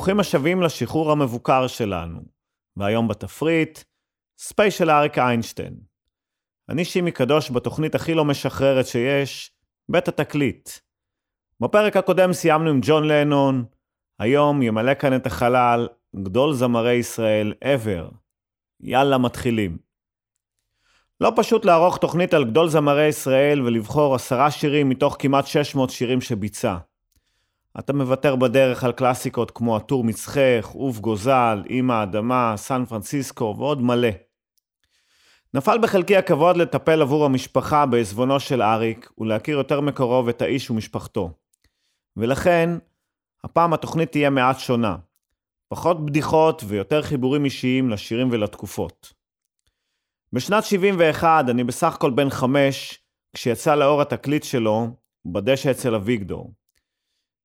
ברוכים השבים לשחרור המבוקר שלנו, והיום בתפריט, ספיישל אריק איינשטיין. אני שימי קדוש בתוכנית הכי לא משחררת שיש, בית התקליט. בפרק הקודם סיימנו עם ג'ון לנון, היום ימלא כאן את החלל גדול זמרי ישראל ever. יאללה, מתחילים. לא פשוט לערוך תוכנית על גדול זמרי ישראל ולבחור עשרה שירים מתוך כמעט 600 שירים שביצע. אתה מוותר בדרך על קלאסיקות כמו הטור מצחך, עוף גוזל, אמא האדמה, סן פרנסיסקו ועוד מלא. נפל בחלקי הכבוד לטפל עבור המשפחה בעזבונו של אריק ולהכיר יותר מקרוב את האיש ומשפחתו. ולכן, הפעם התוכנית תהיה מעט שונה. פחות בדיחות ויותר חיבורים אישיים לשירים ולתקופות. בשנת 71 אני בסך הכל בן חמש, כשיצא לאור התקליט שלו, בדשא אצל אביגדור.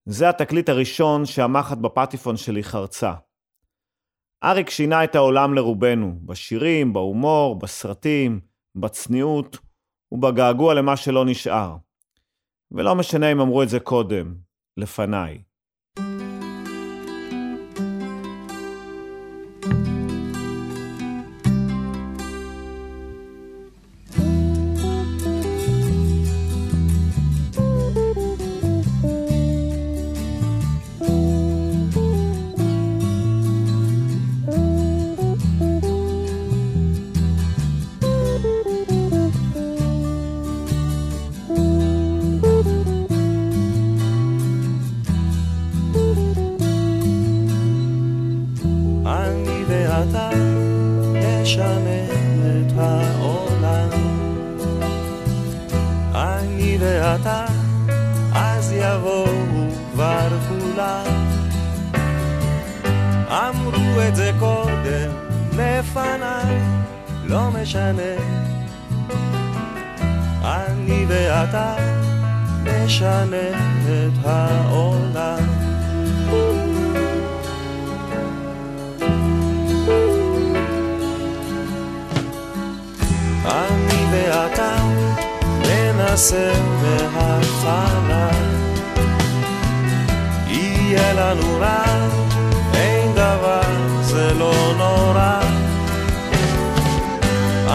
זה התקליט הראשון שהמחט בפטיפון שלי חרצה. אריק שינה את העולם לרובנו, בשירים, בהומור, בסרטים, בצניעות ובגעגוע למה שלא נשאר. ולא משנה אם אמרו את זה קודם, לפניי.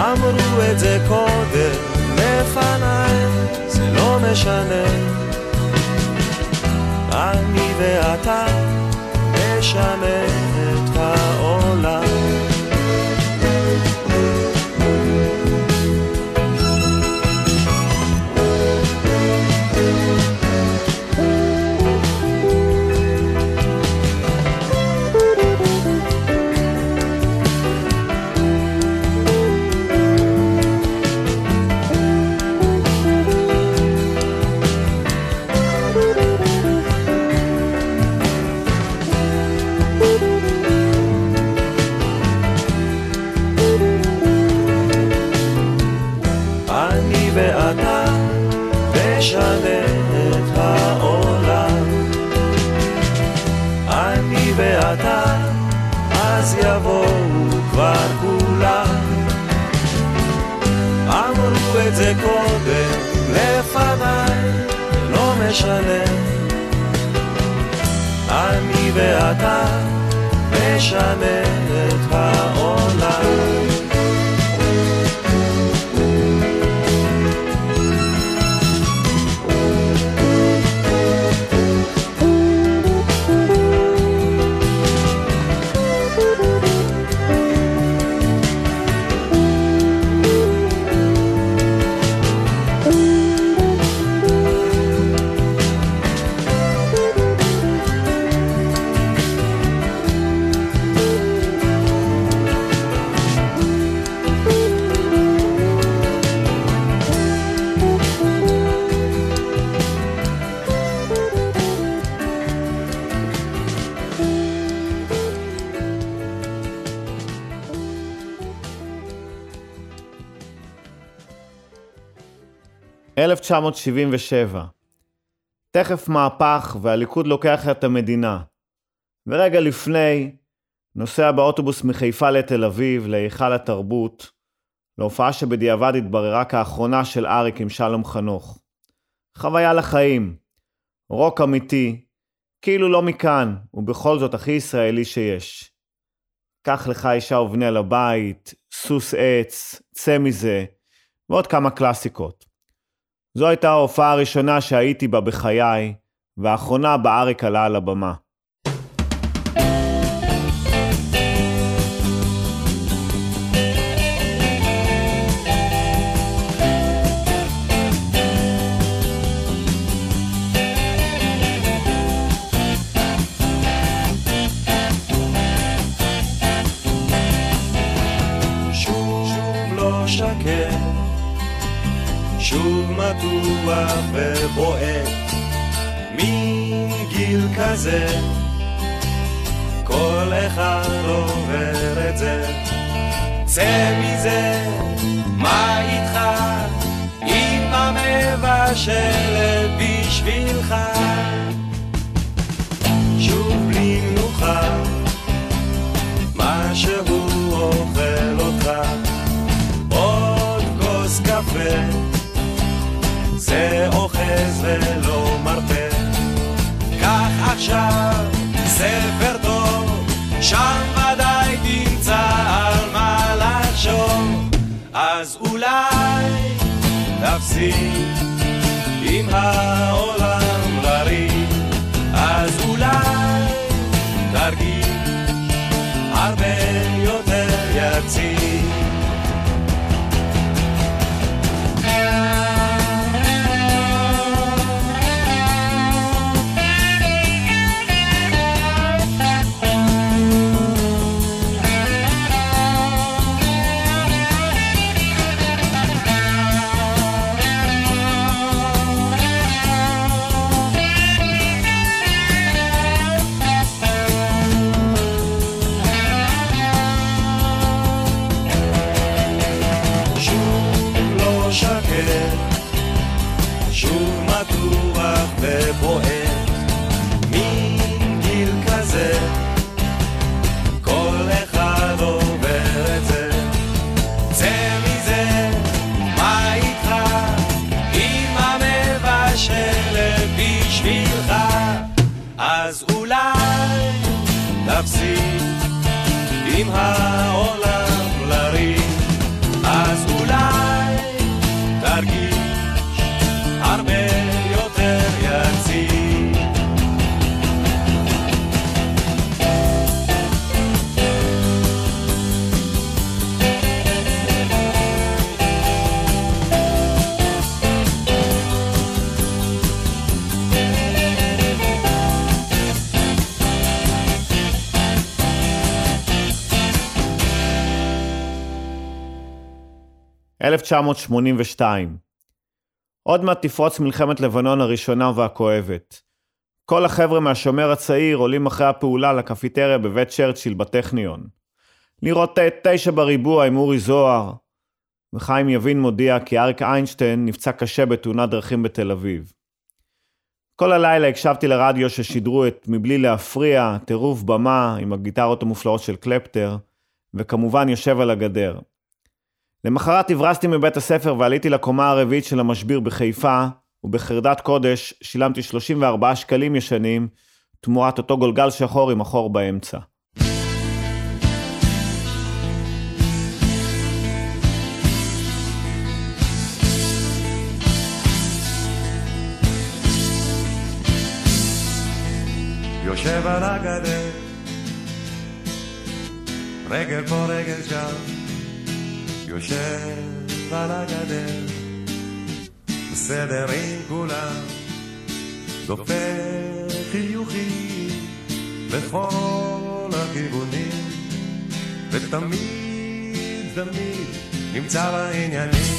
אמרו את זה קודם לפניי, זה לא משנה. אני ואתה נשנה. אתה משמש 1977. תכף מהפך והליכוד לוקח את המדינה. ורגע לפני, נוסע באוטובוס מחיפה לתל אביב, להיכל התרבות, להופעה שבדיעבד התבררה כאחרונה של אריק עם שלום חנוך. חוויה לחיים, רוק אמיתי, כאילו לא מכאן, ובכל זאת הכי ישראלי שיש. קח לך אישה ובנה לבית, סוס עץ, צא מזה, ועוד כמה קלאסיקות. זו הייתה ההופעה הראשונה שהייתי בה בחיי, והאחרונה באריק עלה על הבמה. שוב מתוח ובועט, מין גיל כזה, כל אחד עובר את זה. צא מזה, מה איתך? אמא מבשלת בשבילך. שוב בלי מנוחה, מה שהוא אוכל אותך. עוד כוס קפה. זה אוחז ולא מרפא. קח עכשיו ספר טוב, שם ודאי תמצא על מה לחשוב. אז אולי תפסיק עם העולם לריב, אז אולי תרגיש הרבה יותר יציב. 1982. עוד מעט תפרוץ מלחמת לבנון הראשונה והכואבת. כל החבר'ה מהשומר הצעיר עולים אחרי הפעולה לקפיטריה בבית צ'רצ'יל בטכניון. לראות תשע בריבוע עם אורי זוהר. וחיים יבין מודיע כי אריק איינשטיין נפצע קשה בתאונת דרכים בתל אביב. כל הלילה הקשבתי לרדיו ששידרו את מבלי להפריע, טירוף במה עם הגיטרות המופלאות של קלפטר, וכמובן יושב על הגדר. למחרת הברזתי מבית הספר ועליתי לקומה הרביעית של המשביר בחיפה, ובחרדת קודש שילמתי 34 שקלים ישנים, תמורת אותו גולגל שחור עם החור באמצע. יושב על הגדר, רגל פה רגל שם יושב על הגדר, בסדר עם כולם, דופק חיוכים בכל הכיוונים, ותמיד תמיד נמצא בעניינים.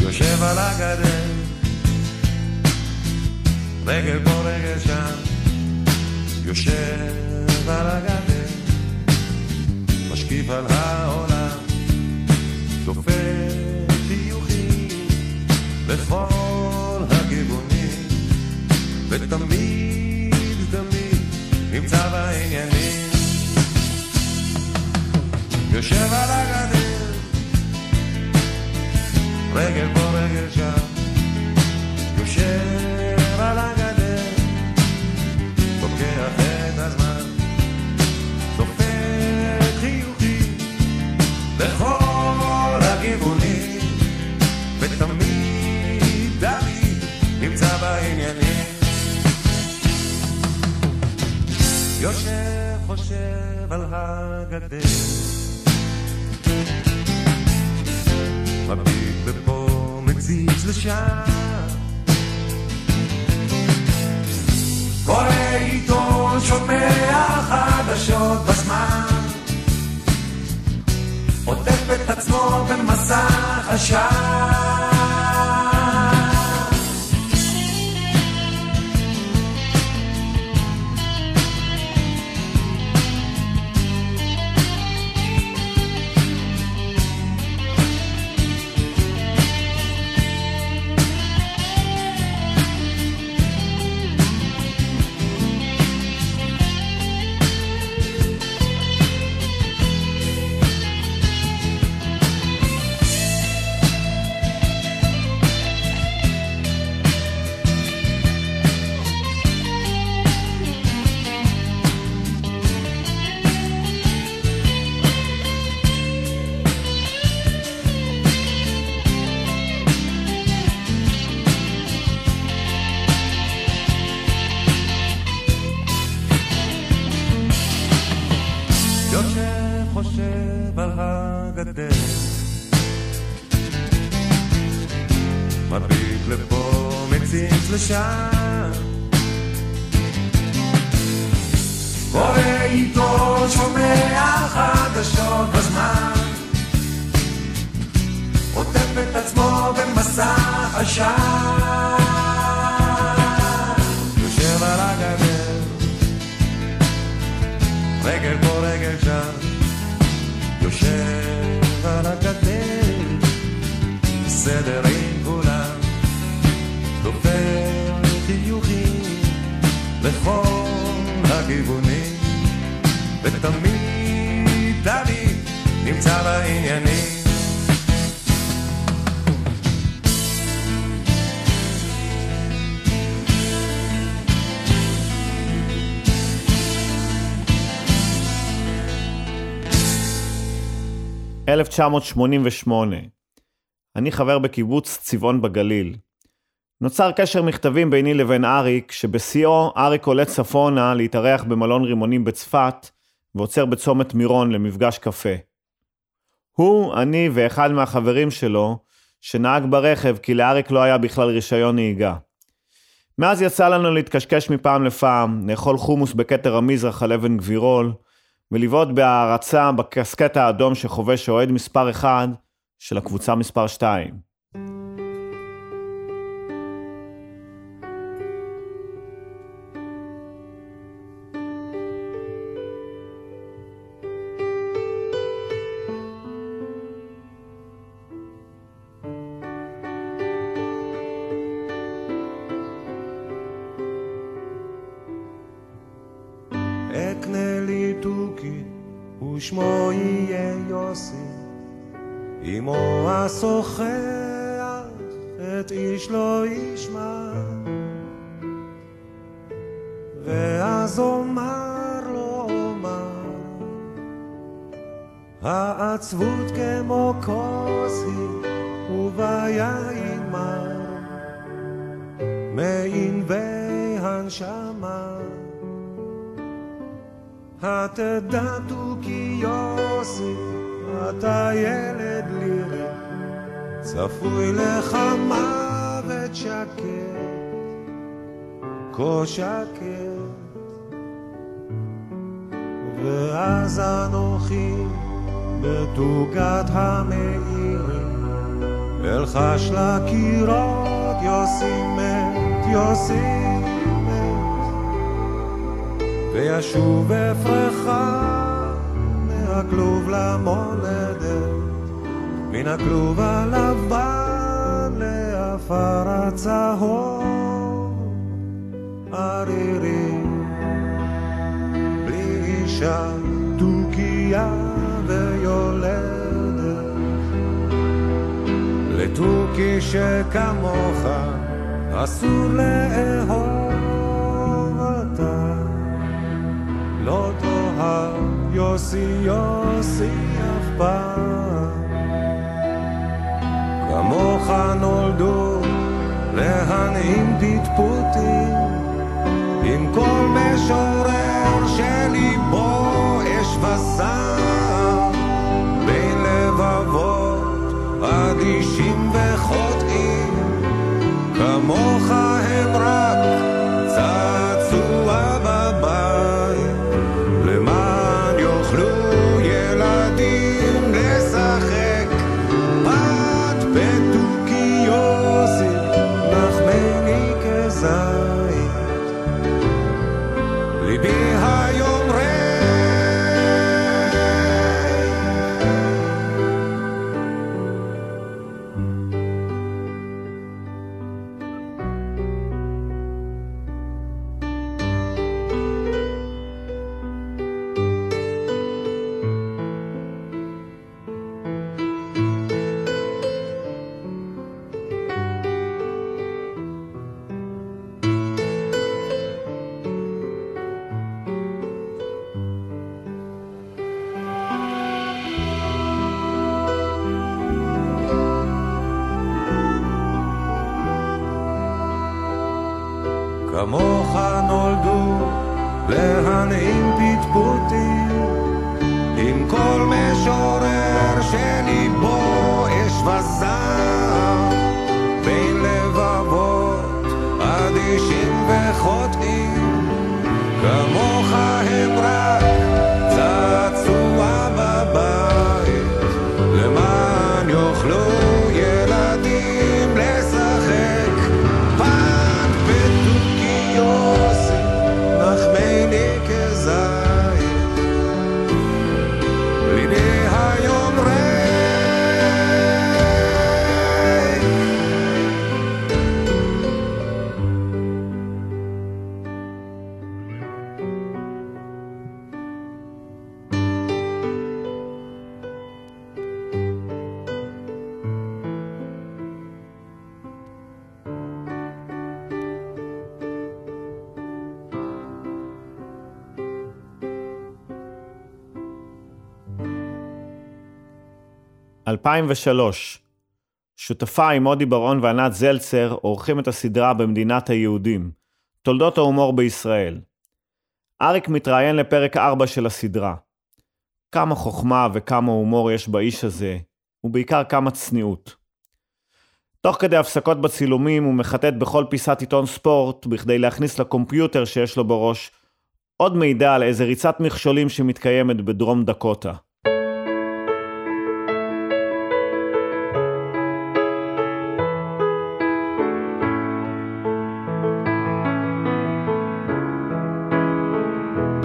יושב על הגדר, רגל פה רגל שם, יושב על הגדר. משקיף על העולם, דופק חיוכים בכל הכיוונים, ותמיד תמיד נמצא בעניינים. יושב על הגדר, רגל פה רגל שם, יושב הגדר. מביט לפה, מציץ לשם. קורא עיתון, שומע חדשות בזמן. עוטף את עצמו במסך עשן. יושב חושב על הגדר. מביט לפה מציץ לשם. קורא עיתון שומע חדשות בזמן. עוטף את עצמו במסך עשן רגל פה רגל שם, יושב על הגדר, בסדר עם כולם, דופק חיוכים לכל הכיוונים, ותמיד תמיד נמצא בעניינים. – 1988. אני חבר בקיבוץ צבעון בגליל. נוצר קשר מכתבים ביני לבין אריק, שבשיאו אריק עולה צפונה להתארח במלון רימונים בצפת, ועוצר בצומת מירון למפגש קפה. הוא, אני ואחד מהחברים שלו, שנהג ברכב כי לאריק לא היה בכלל רישיון נהיגה. מאז יצא לנו להתקשקש מפעם לפעם, לאכול חומוס בכתר המזרח על אבן גבירול, ולבעוט בהערצה בקסקט האדום שחובש אוהד מספר 1 של הקבוצה מספר 2. מהכלוב למולדת, מן הכלוב הלבן לעפר הצהוב, ערירי, בלי אישה, תוכיה ויולדת. לתוכי שכמוך אסור לאהוב אותה. לא תאהב יוסי יוסי אף פעם. כמוך נולדו להנעים פטפוטים. עם כל משורר שליבו אש וזעם בין לבבות אדישים וחוטאים. כמוך הם רק 2003, שותפה עם מודי ברון וענת זלצר עורכים את הסדרה במדינת היהודים, תולדות ההומור בישראל. אריק מתראיין לפרק 4 של הסדרה. כמה חוכמה וכמה הומור יש באיש הזה, ובעיקר כמה צניעות. תוך כדי הפסקות בצילומים הוא מחטט בכל פיסת עיתון ספורט בכדי להכניס לקומפיוטר שיש לו בראש עוד מידע על איזה ריצת מכשולים שמתקיימת בדרום דקוטה.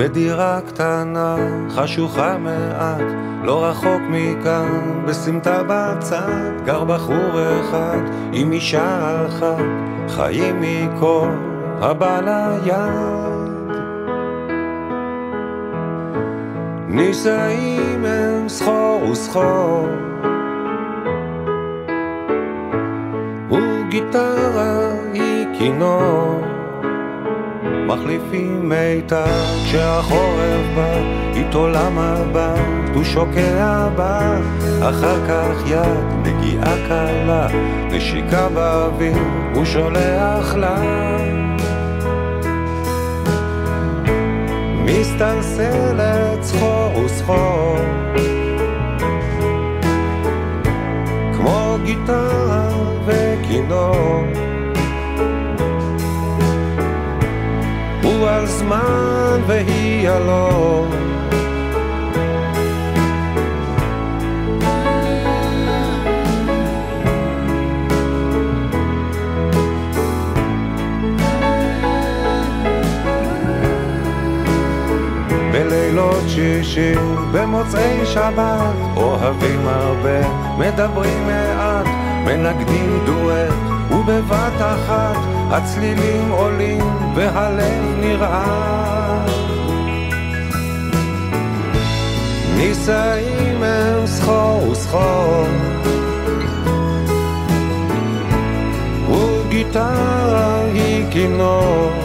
בדירה קטנה, חשוכה מעט, לא רחוק מכאן, בסמטה בצד, גר בחור אחד עם אישה אחת, חיים מכל הבא ליד. נישאים הם סחור וסחור, וגיטרה היא כינור. מחליפים מיתר כשהחורף בא, איתו למבט, הוא שוקע בה, אחר כך יד, נגיעה קלה, נשיקה באוויר, הוא שולח לה. מסתלסלת סחור וסחור, כמו גיטרה וכינור. הוא על זמן והיא הלא. בלילות שישי, במוצאי שבת, אוהבים הרבה, מדברים מעט, מנגנים דואט, ובבת אחת הצלילים עולים והלב נרעד. נישאים הם סחור וסחור, וגיטרה היא כינור.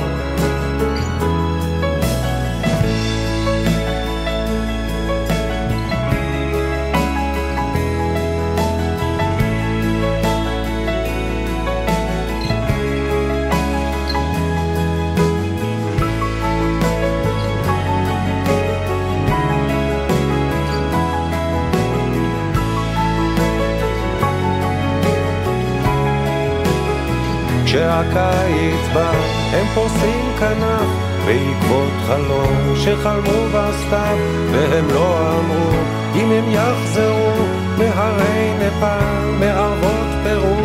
כשהקיץ בא, הם פורסים כנף בעקבות חלום שחלמו בסתיו, והם לא אמרו אם הם יחזרו מהרי נפאל, מערבות פרו.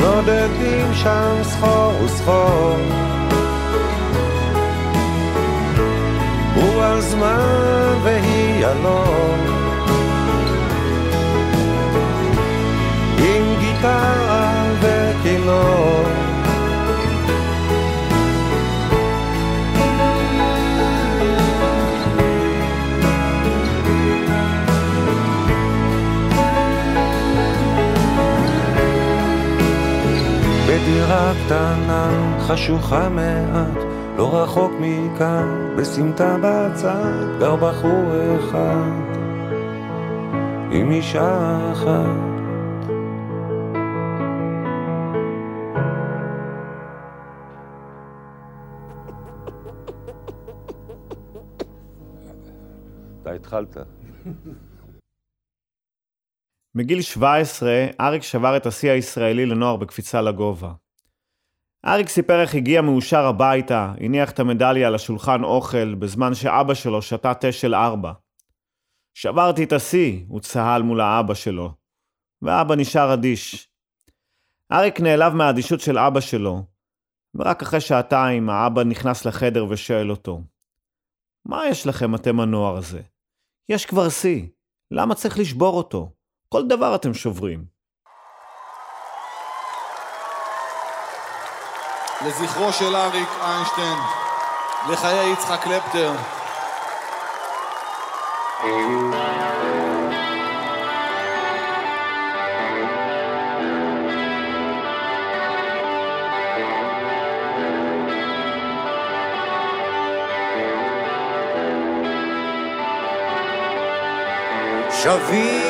נודדים שם סחור וסחור, הוא על זמן והיא אלון. דירה קטנה, חשוכה מעט, לא רחוק מכאן, בסמטה בצד, גר בחור אחד, עם אישה אחת. אתה התחלת. מגיל 17, אריק שבר את השיא הישראלי לנוער בקפיצה לגובה. אריק סיפר איך הגיע מאושר הביתה, הניח את המדליה על השולחן אוכל, בזמן שאבא שלו שתה תה של ארבע. שברתי את השיא, הוא צהל מול האבא שלו. ואבא נשאר אדיש. אריק נעלב מהאדישות של אבא שלו, ורק אחרי שעתיים האבא נכנס לחדר ושואל אותו, מה יש לכם אתם הנוער הזה? יש כבר שיא, למה צריך לשבור אותו? כל דבר אתם שוברים. לזכרו של אריק איינשטיין, לחיי יצחק קלפטר. שביר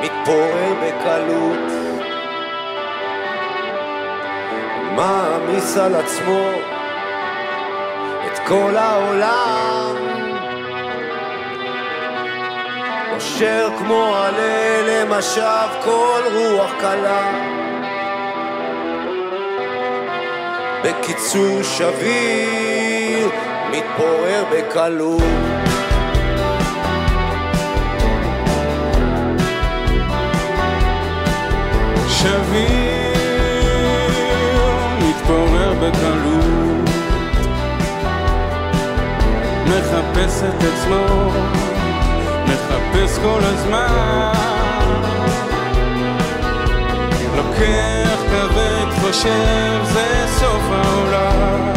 מתפורר בקלות מעמיס על עצמו את כל העולם. נושר כמו עלה למשב כל רוח קלה. בקיצור שביר מתפורר בקלות. שביר מחפש את עצמו מחפש כל הזמן. לוקח כבד חושב זה סוף העולם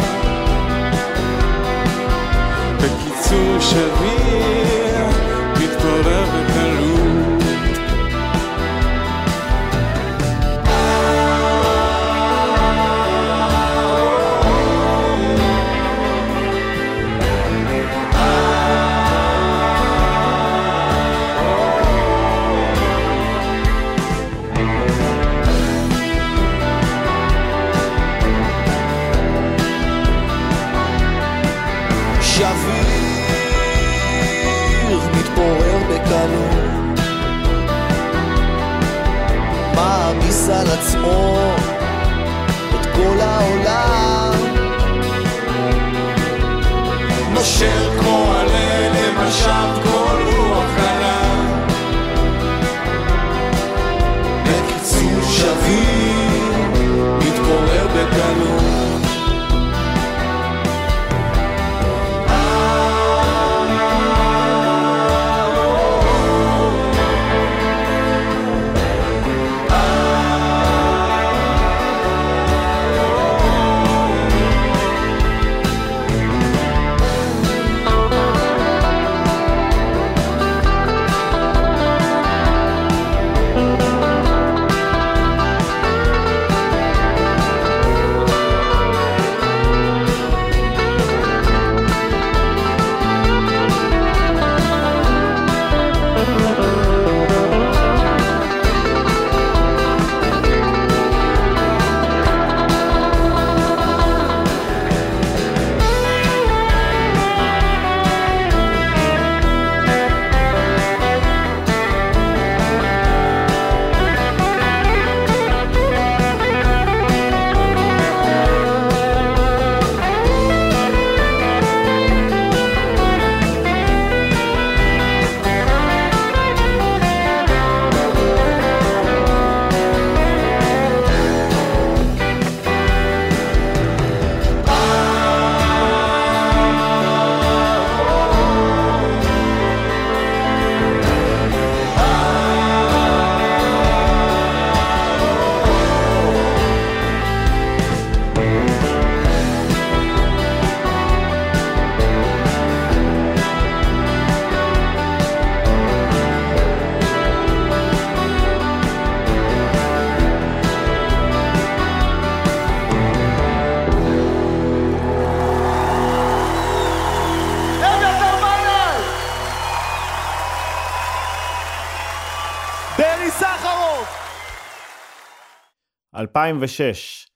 2006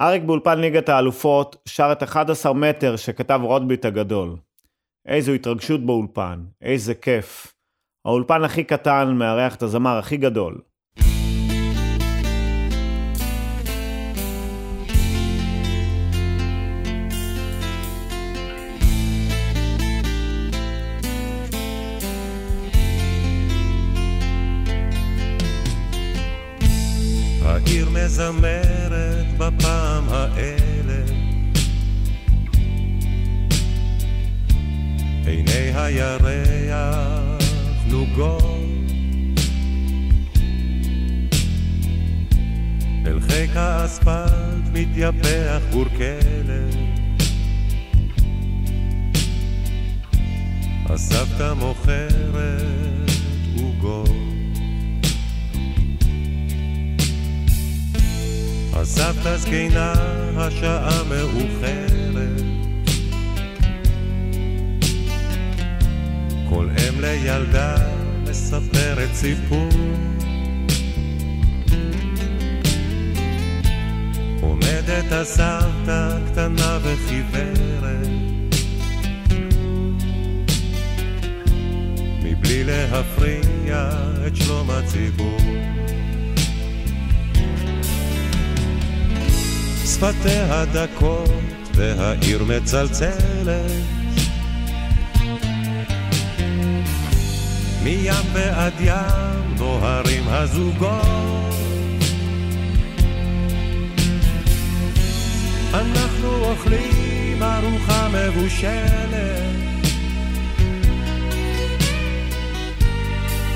אריק באולפן ליגת האלופות שר את 11 מטר שכתב רוטביט הגדול. איזו התרגשות באולפן, איזה כיף. האולפן הכי קטן מארח את הזמר הכי גדול. מזמרת בפעם האלף עיני הירח נוגות. אל חיק האספלט מתייפח גור כלב הסבתא מוכרת עוגות הסבתא זקנה השעה מאוחרת. כל אם לילדה מספרת סיפור. עומדת הסבתא קטנה וחיוורת. מבלי להפריע את שלום הציבור שפתיה דקות והעיר מצלצלת. מים ועד ים נוהרים הזוגות. אנחנו אוכלים ארוחה מבושלת.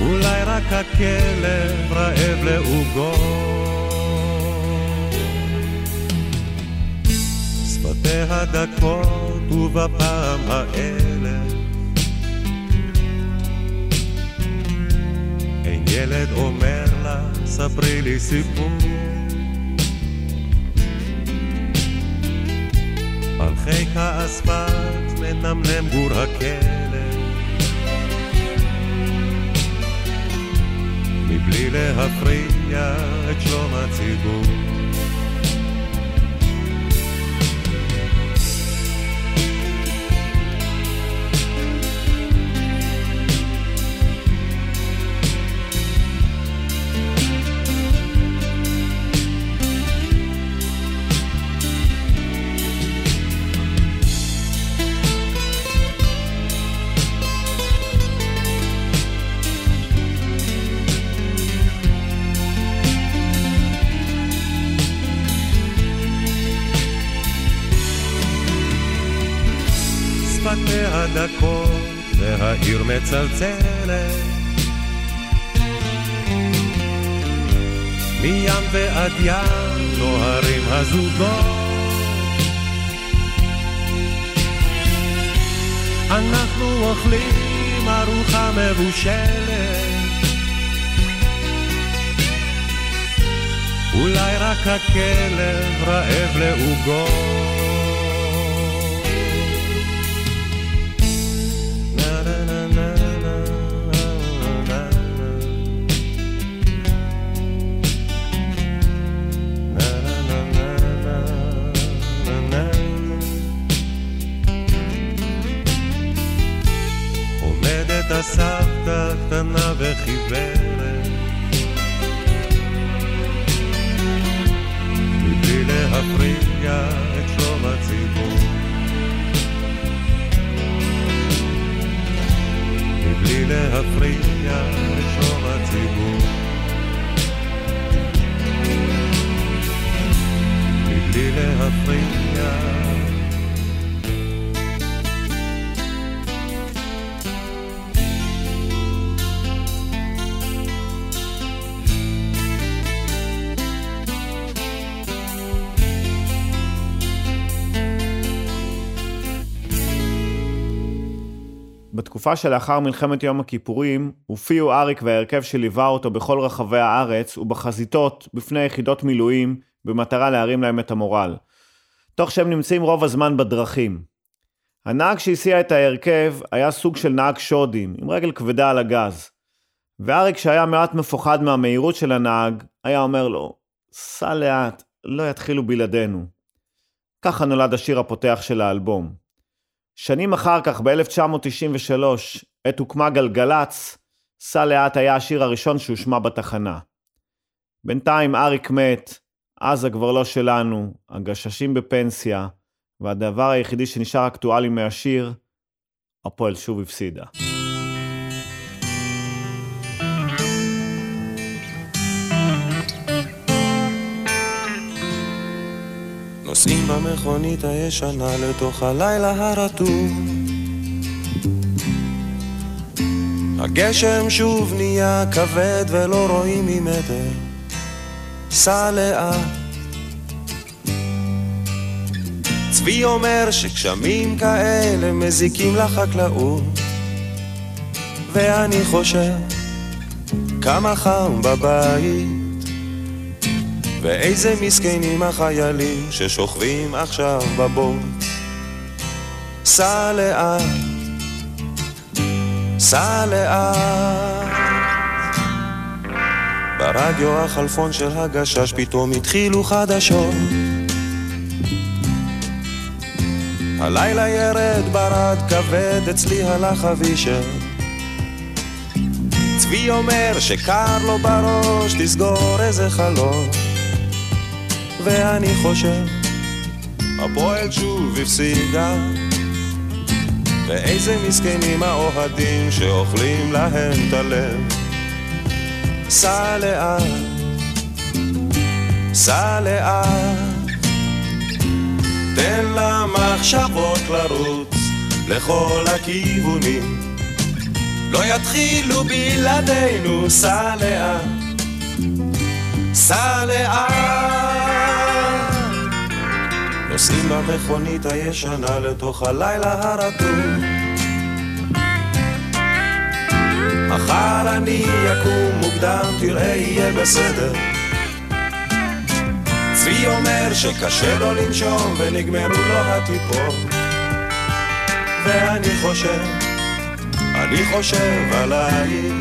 אולי רק הכלב רעב לעוגות שפתיה דקות ובפעם האלף אין ילד אומר לה ספרי לי סיפור על חיק האספלט מנמנם גור הכלב מבלי להפריע את שלום הציבור שפתיה דקות והעיר מצלצלת. מים ועד ים נוהרים הזוגות. אנחנו אוכלים ארוחה מבושלת. אולי רק הכלב רעב לעוגות בתקופה שלאחר מלחמת יום הכיפורים, הופיעו אריק וההרכב שליווה אותו בכל רחבי הארץ ובחזיתות בפני יחידות מילואים, במטרה להרים להם את המורל. תוך שהם נמצאים רוב הזמן בדרכים. הנהג שהסיע את ההרכב היה סוג של נהג שודים, עם רגל כבדה על הגז. ואריק שהיה מעט מפוחד מהמהירות של הנהג, היה אומר לו, סע לאט, לא יתחילו בלעדינו. ככה נולד השיר הפותח של האלבום. שנים אחר כך, ב-1993, עת הוקמה גלגלצ, סע לאט היה השיר הראשון שהושמע בתחנה. בינתיים אריק מת, עזה כבר לא שלנו, הגששים בפנסיה, והדבר היחידי שנשאר אקטואלי מהשיר, הפועל שוב הפסידה. נוסעים במכונית הישנה לתוך הלילה הרטוב. הגשם שוב נהיה כבד ולא רואים ממטר. סע לאט. צבי אומר שגשמים כאלה מזיקים לחקלאות. ואני חושב כמה חם בבית ואיזה מסכנים החיילים ששוכבים עכשיו בבוט סע לאט, סע לאט. ברדיו החלפון של הגשש פתאום התחילו חדשות. הלילה ירד ברד כבד, אצלי הלך אבישר צבי אומר שקר לו בראש, תסגור איזה חלום ואני חושב, הפועל שוב הפסידה ואיזה מסכנים האוהדים שאוכלים להם את הלב. סע לאט, סע לאט. תן למחשבות לרוץ לכל הכיוונים. לא יתחילו בלעדינו, סע לאט, סע לאט נוסעים במכונית הישנה לתוך הלילה הרטוב. מחר אני אקום מוקדם, תראה יהיה בסדר. צבי אומר שקשה לו לנשום ונגמרו לו הטיפות. ואני חושב, אני חושב עלייך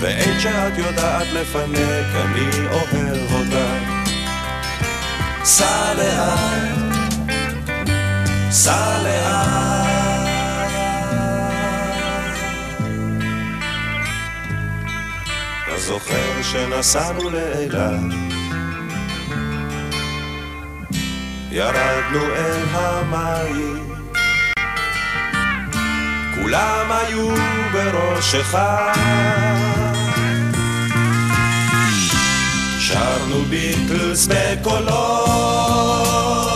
ואין שאת יודעת לפנק, אני אוהב אותך סע לאט, סע לאט. אתה זוכר שנסענו לאילת, ירדנו אל המים, כולם היו בראש אחד. Charles Beatles pe color.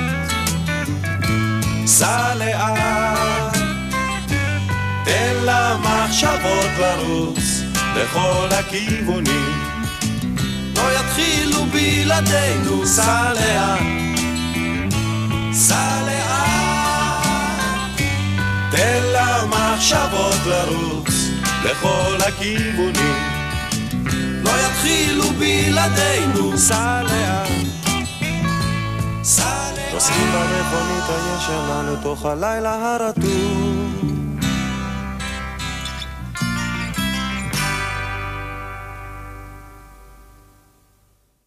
סע לאט, תן למחשבות לרוץ לכל הכיוונים. לא יתחילו בלעדינו, סע לאט, סע לאט, תן למחשבות לרוץ לכל הכיוונים. לא יתחילו בלעדינו, סע לאט. נוסעים במכונית הישנה לתוך הלילה הרטוב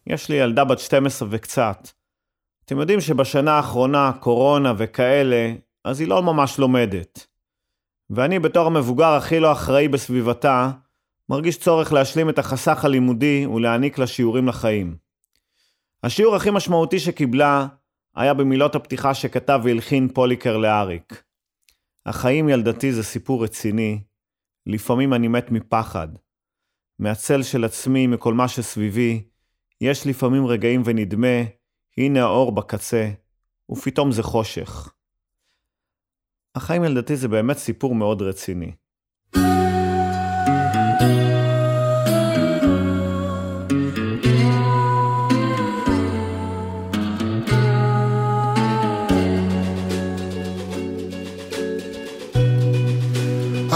יש לי ילדה בת 12 וקצת. אתם יודעים שבשנה האחרונה, קורונה וכאלה, אז היא לא ממש לומדת. ואני בתור המבוגר הכי לא אחראי בסביבתה, מרגיש צורך להשלים את החסך הלימודי ולהעניק לה שיעורים לחיים. השיעור הכי משמעותי שקיבלה היה במילות הפתיחה שכתב והלחין פוליקר לאריק. החיים ילדתי זה סיפור רציני, לפעמים אני מת מפחד. מהצל של עצמי, מכל מה שסביבי, יש לפעמים רגעים ונדמה, הנה האור בקצה, ופתאום זה חושך. החיים ילדתי זה באמת סיפור מאוד רציני.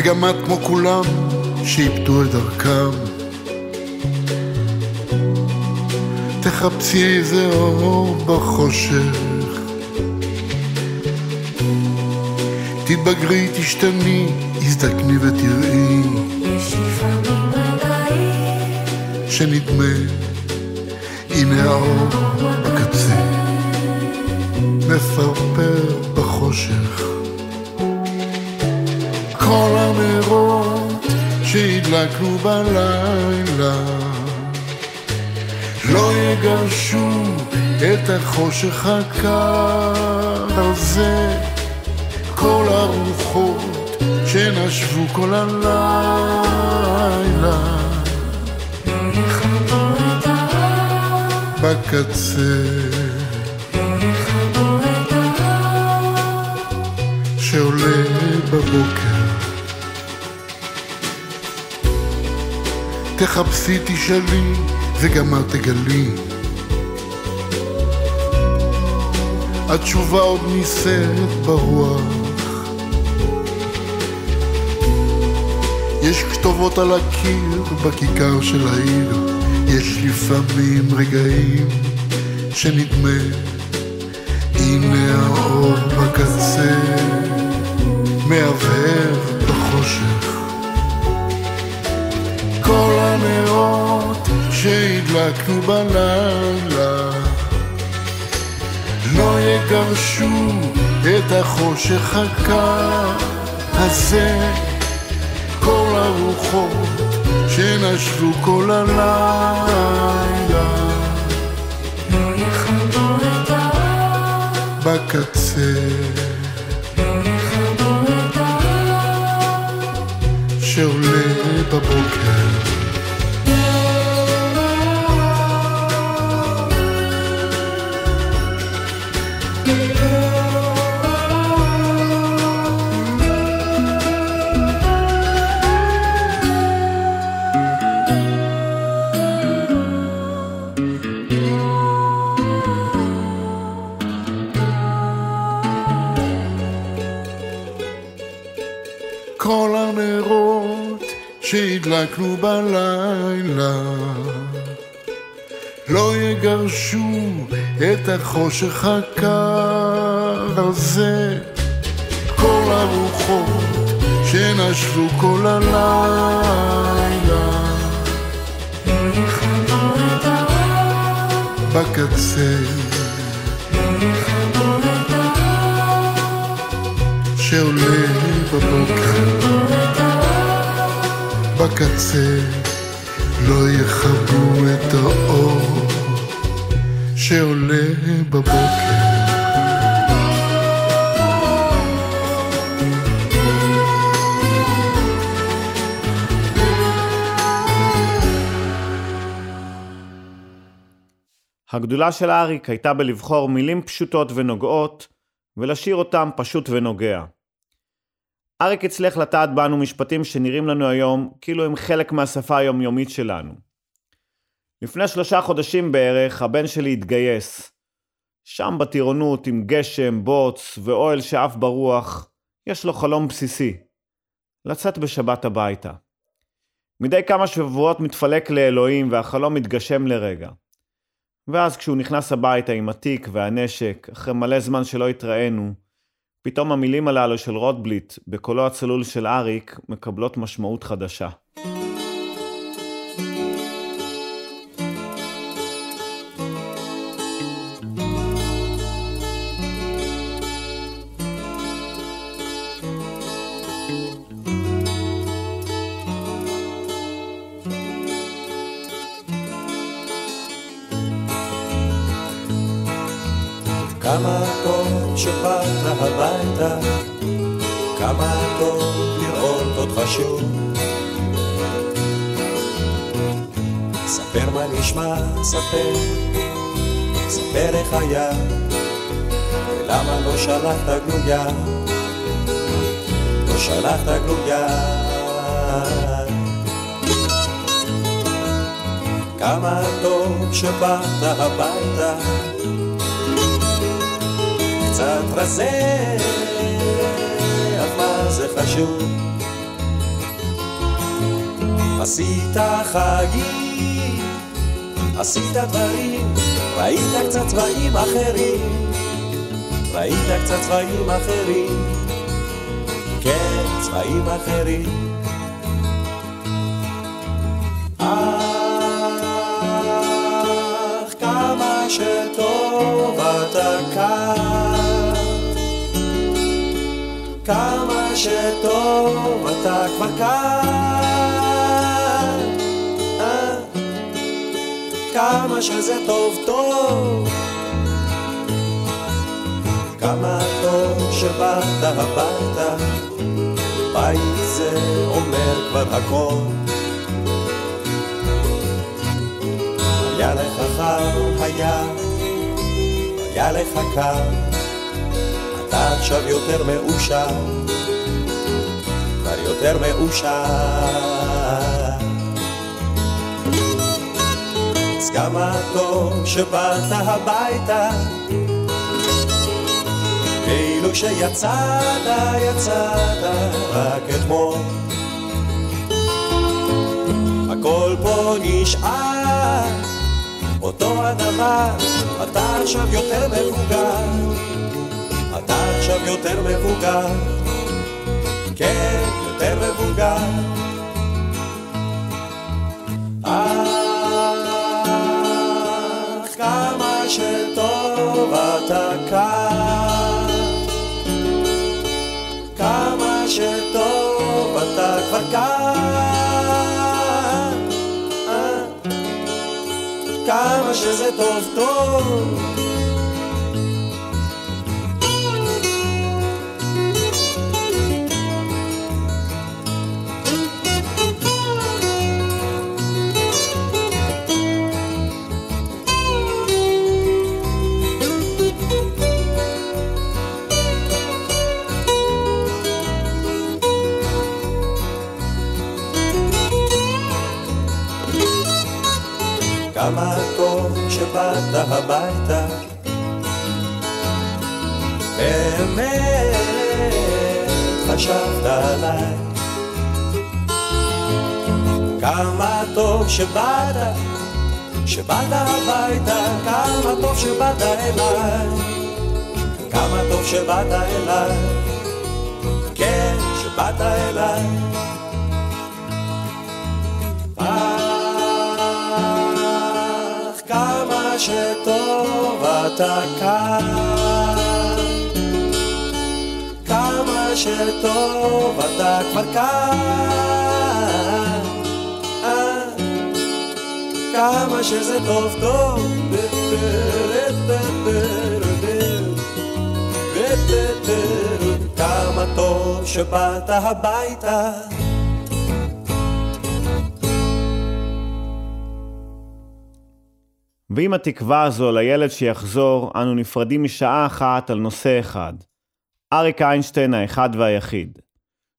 וגם את כמו כולם שאיבדו את דרכם. תחפשי איזה אור בחושך. תתבגרי, תשתני, הזדקני ותראי יש לפעמים רגעים, שנדמה, הנה האור בקצה, מפרפר בחושך. כל הנרות שהדלקנו בלילה לא יגרשו את החושך הקר הזה. כל הרוחות שנשבו כל הלילה בקצה. שעולה בבוקר. תחפשי, תשאלי, וגם את תגלי. התשובה עוד נישאת ברוח. יש כתובות על הקיר בכיכר של העיר. יש לפעמים רגעים שנדמה, הנה האור בקצה, מהבהב בחושך. כל הנרות שהדלקנו בלילה לא יגרשו את החושך הקר הזה. כל הרוחות שנשבו כל הלילה לא יכבו את האור, בקצה לא. שעולה בבוקר. כל הנרות שהדלקנו בלילה לא יגרשו את החושך הקר הזה. כל הרוחות שנשבו כל הלילה בקצה. שעולה בבוקר. בקצה לא יכבו את האור שעולה בבוקר. הגדולה של אריק הייתה בלבחור מילים פשוטות ונוגעות, ולשיר אותם פשוט ונוגע. אריק הצליח לטעת בנו משפטים שנראים לנו היום כאילו הם חלק מהשפה היומיומית שלנו. לפני שלושה חודשים בערך הבן שלי התגייס. שם בטירונות עם גשם, בוץ ואוהל שעף ברוח, יש לו חלום בסיסי. לצאת בשבת הביתה. מדי כמה שבועות מתפלק לאלוהים והחלום מתגשם לרגע. ואז כשהוא נכנס הביתה עם התיק והנשק, אחרי מלא זמן שלא התראינו, פתאום המילים הללו של רוטבליט, בקולו הצלול של אריק, מקבלות משמעות חדשה. היה, ולמה לא שלחת גלויה, לא שלחת גלויה. כמה טוב שבאת הביתה, קצת רזה, אך מה זה חשוב? עשית חגים, עשית דברים, ראית קצת צבעים אחרים, ראית קצת צבעים אחרים, כן, צבעים אחרים. אך כמה שטוב אתה כאן, כמה שטוב אתה כבר כאן, כמה שזה טוב טוב, כמה טוב שבאת הביתה, בית זה אומר כבר הכל. היה לך חם, היה, היה לך קר, אתה עכשיו יותר מאושר, כבר יותר מאושר. אז כמה טוב שבאת הביתה, כאילו שיצאת, יצאת רק אתמול. הכל פה נשאר. אותו הדבר, אתה עכשיו יותר מבוגר, אתה עכשיו יותר מבוגר, כן, יותר מבוגר. שטוב אתה כאן, כמה שטוב אתה כבר כאן. אה. כמה שזה טוב טוב. שבאת, שבאת הביתה, כמה טוב שבאת אליי. כמה טוב שבאת אליי. כן, שבאת אליי. אך כמה שטוב אתה כאן, כמה שטוב אתה כבר כאן, כמה שזה טוב טוב, כמה טוב שבאת הביתה. ועם התקווה הזו לילד שיחזור, אנו נפרדים משעה אחת על נושא אחד. אריק איינשטיין האחד והיחיד.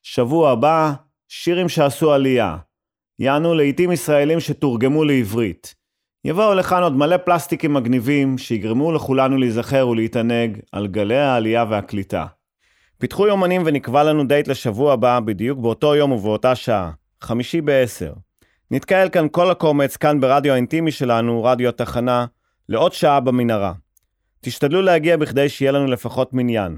שבוע הבא, שירים שעשו עלייה. יענו לעיתים ישראלים שתורגמו לעברית. יבואו לכאן עוד מלא פלסטיקים מגניבים, שיגרמו לכולנו להיזכר ולהתענג על גלי העלייה והקליטה. פיתחו יומנים ונקבע לנו דייט לשבוע הבא, בדיוק באותו יום ובאותה שעה. חמישי בעשר. נתקהל כאן כל הקומץ, כאן ברדיו האינטימי שלנו, רדיו התחנה, לעוד שעה במנהרה. תשתדלו להגיע בכדי שיהיה לנו לפחות מניין.